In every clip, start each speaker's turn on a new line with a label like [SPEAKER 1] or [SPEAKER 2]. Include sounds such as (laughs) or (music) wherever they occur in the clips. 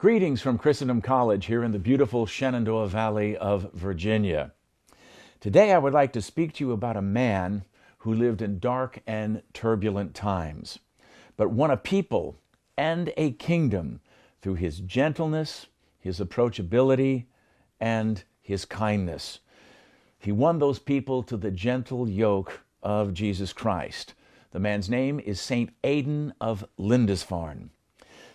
[SPEAKER 1] Greetings from Christendom College here in the beautiful Shenandoah Valley of Virginia. Today I would like to speak to you about a man who lived in dark and turbulent times, but won a people and a kingdom through his gentleness, his approachability, and his kindness. He won those people to the gentle yoke of Jesus Christ. The man's name is St. Aidan of Lindisfarne.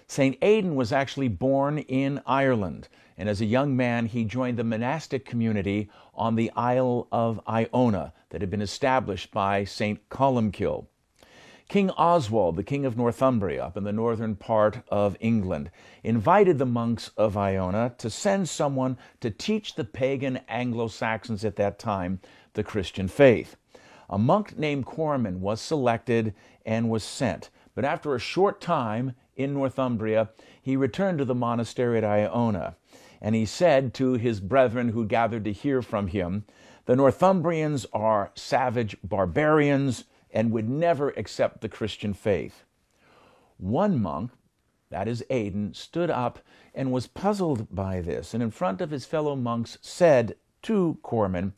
[SPEAKER 1] St. Aidan was actually born in Ireland, and as a young man, he joined the monastic community on the Isle of Iona that had been established by St. Columcille. King Oswald, the king of Northumbria, up in the northern part of England, invited the monks of Iona to send someone to teach the pagan Anglo Saxons at that time the Christian faith. A monk named Corman was selected and was sent, but after a short time, in Northumbria, he returned to the monastery at Iona. And he said to his brethren who gathered to hear from him, The Northumbrians are savage barbarians and would never accept the Christian faith. One monk, that is Aidan, stood up and was puzzled by this, and in front of his fellow monks said to Corman,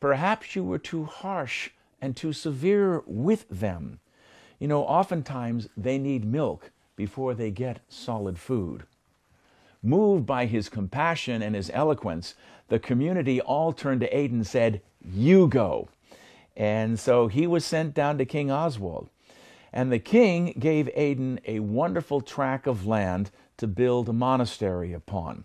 [SPEAKER 1] Perhaps you were too harsh and too severe with them. You know, oftentimes they need milk before they get solid food. Moved by his compassion and his eloquence, the community all turned to Aidan and said, You go. And so he was sent down to King Oswald. And the king gave Aidan a wonderful tract of land to build a monastery upon.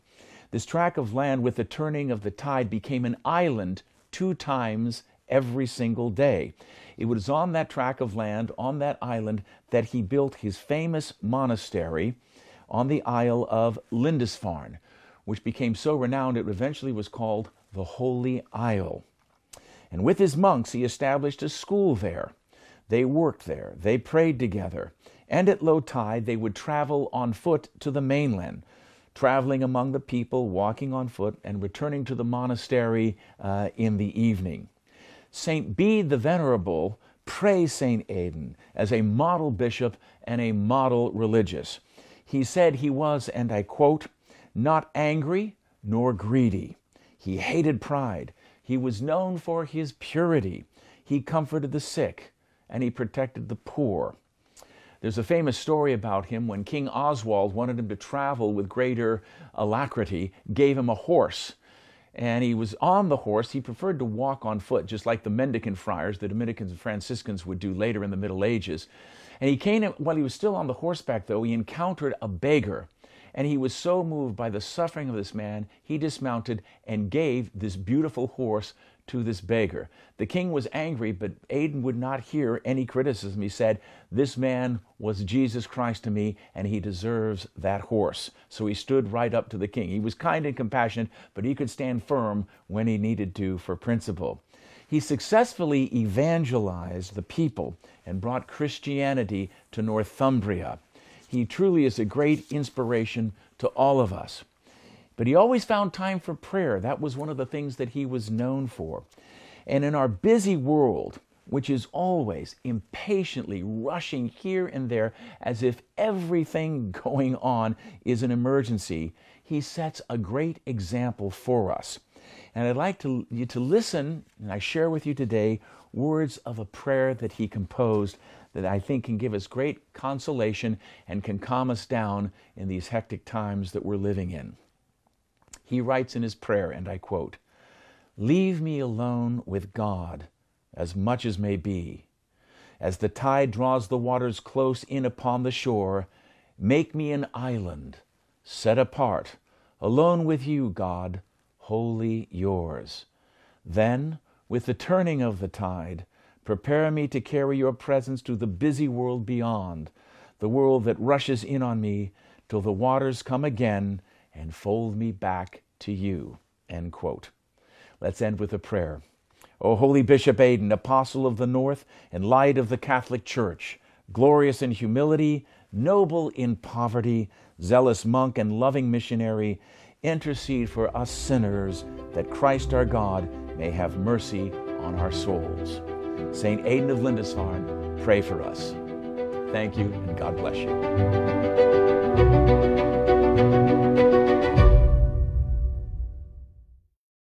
[SPEAKER 1] This tract of land, with the turning of the tide, became an island two times every single day. It was on that tract of land, on that island, that he built his famous monastery on the Isle of Lindisfarne, which became so renowned it eventually was called the Holy Isle. And with his monks, he established a school there. They worked there, they prayed together, and at low tide, they would travel on foot to the mainland, traveling among the people, walking on foot, and returning to the monastery uh, in the evening. St. Bede the Venerable praised St. Aidan as a model bishop and a model religious. He said he was, and I quote, not angry nor greedy. He hated pride. He was known for his purity. He comforted the sick and he protected the poor. There's a famous story about him when King Oswald wanted him to travel with greater alacrity, gave him a horse and he was on the horse. He preferred to walk on foot, just like the mendicant friars, the Dominicans and Franciscans would do later in the Middle Ages. And he came, while he was still on the horseback, though, he encountered a beggar. And he was so moved by the suffering of this man, he dismounted and gave this beautiful horse to this beggar. The king was angry, but Aidan would not hear any criticism. He said, This man was Jesus Christ to me, and he deserves that horse. So he stood right up to the king. He was kind and compassionate, but he could stand firm when he needed to for principle. He successfully evangelized the people and brought Christianity to Northumbria. He truly is a great inspiration to all of us. But he always found time for prayer. That was one of the things that he was known for. And in our busy world, which is always impatiently rushing here and there as if everything (laughs) going on is an emergency, he sets a great example for us. And I'd like to, you to listen, and I share with you today words of a prayer that he composed that I think can give us great consolation and can calm us down in these hectic times that we're living in. He writes in his prayer, and I quote, Leave me alone with God as much as may be. As the tide draws the waters close in upon the shore, make me an island, set apart, alone with you, God, wholly yours. Then, with the turning of the tide, prepare me to carry your presence to the busy world beyond, the world that rushes in on me till the waters come again and fold me back to you. End quote. Let's end with a prayer. O holy Bishop Aidan, apostle of the North and light of the Catholic Church, glorious in humility, noble in poverty, zealous monk and loving missionary, intercede for us sinners that Christ our God may have mercy on our souls. Saint Aidan of Lindisfarne, pray for us. Thank you and God bless you.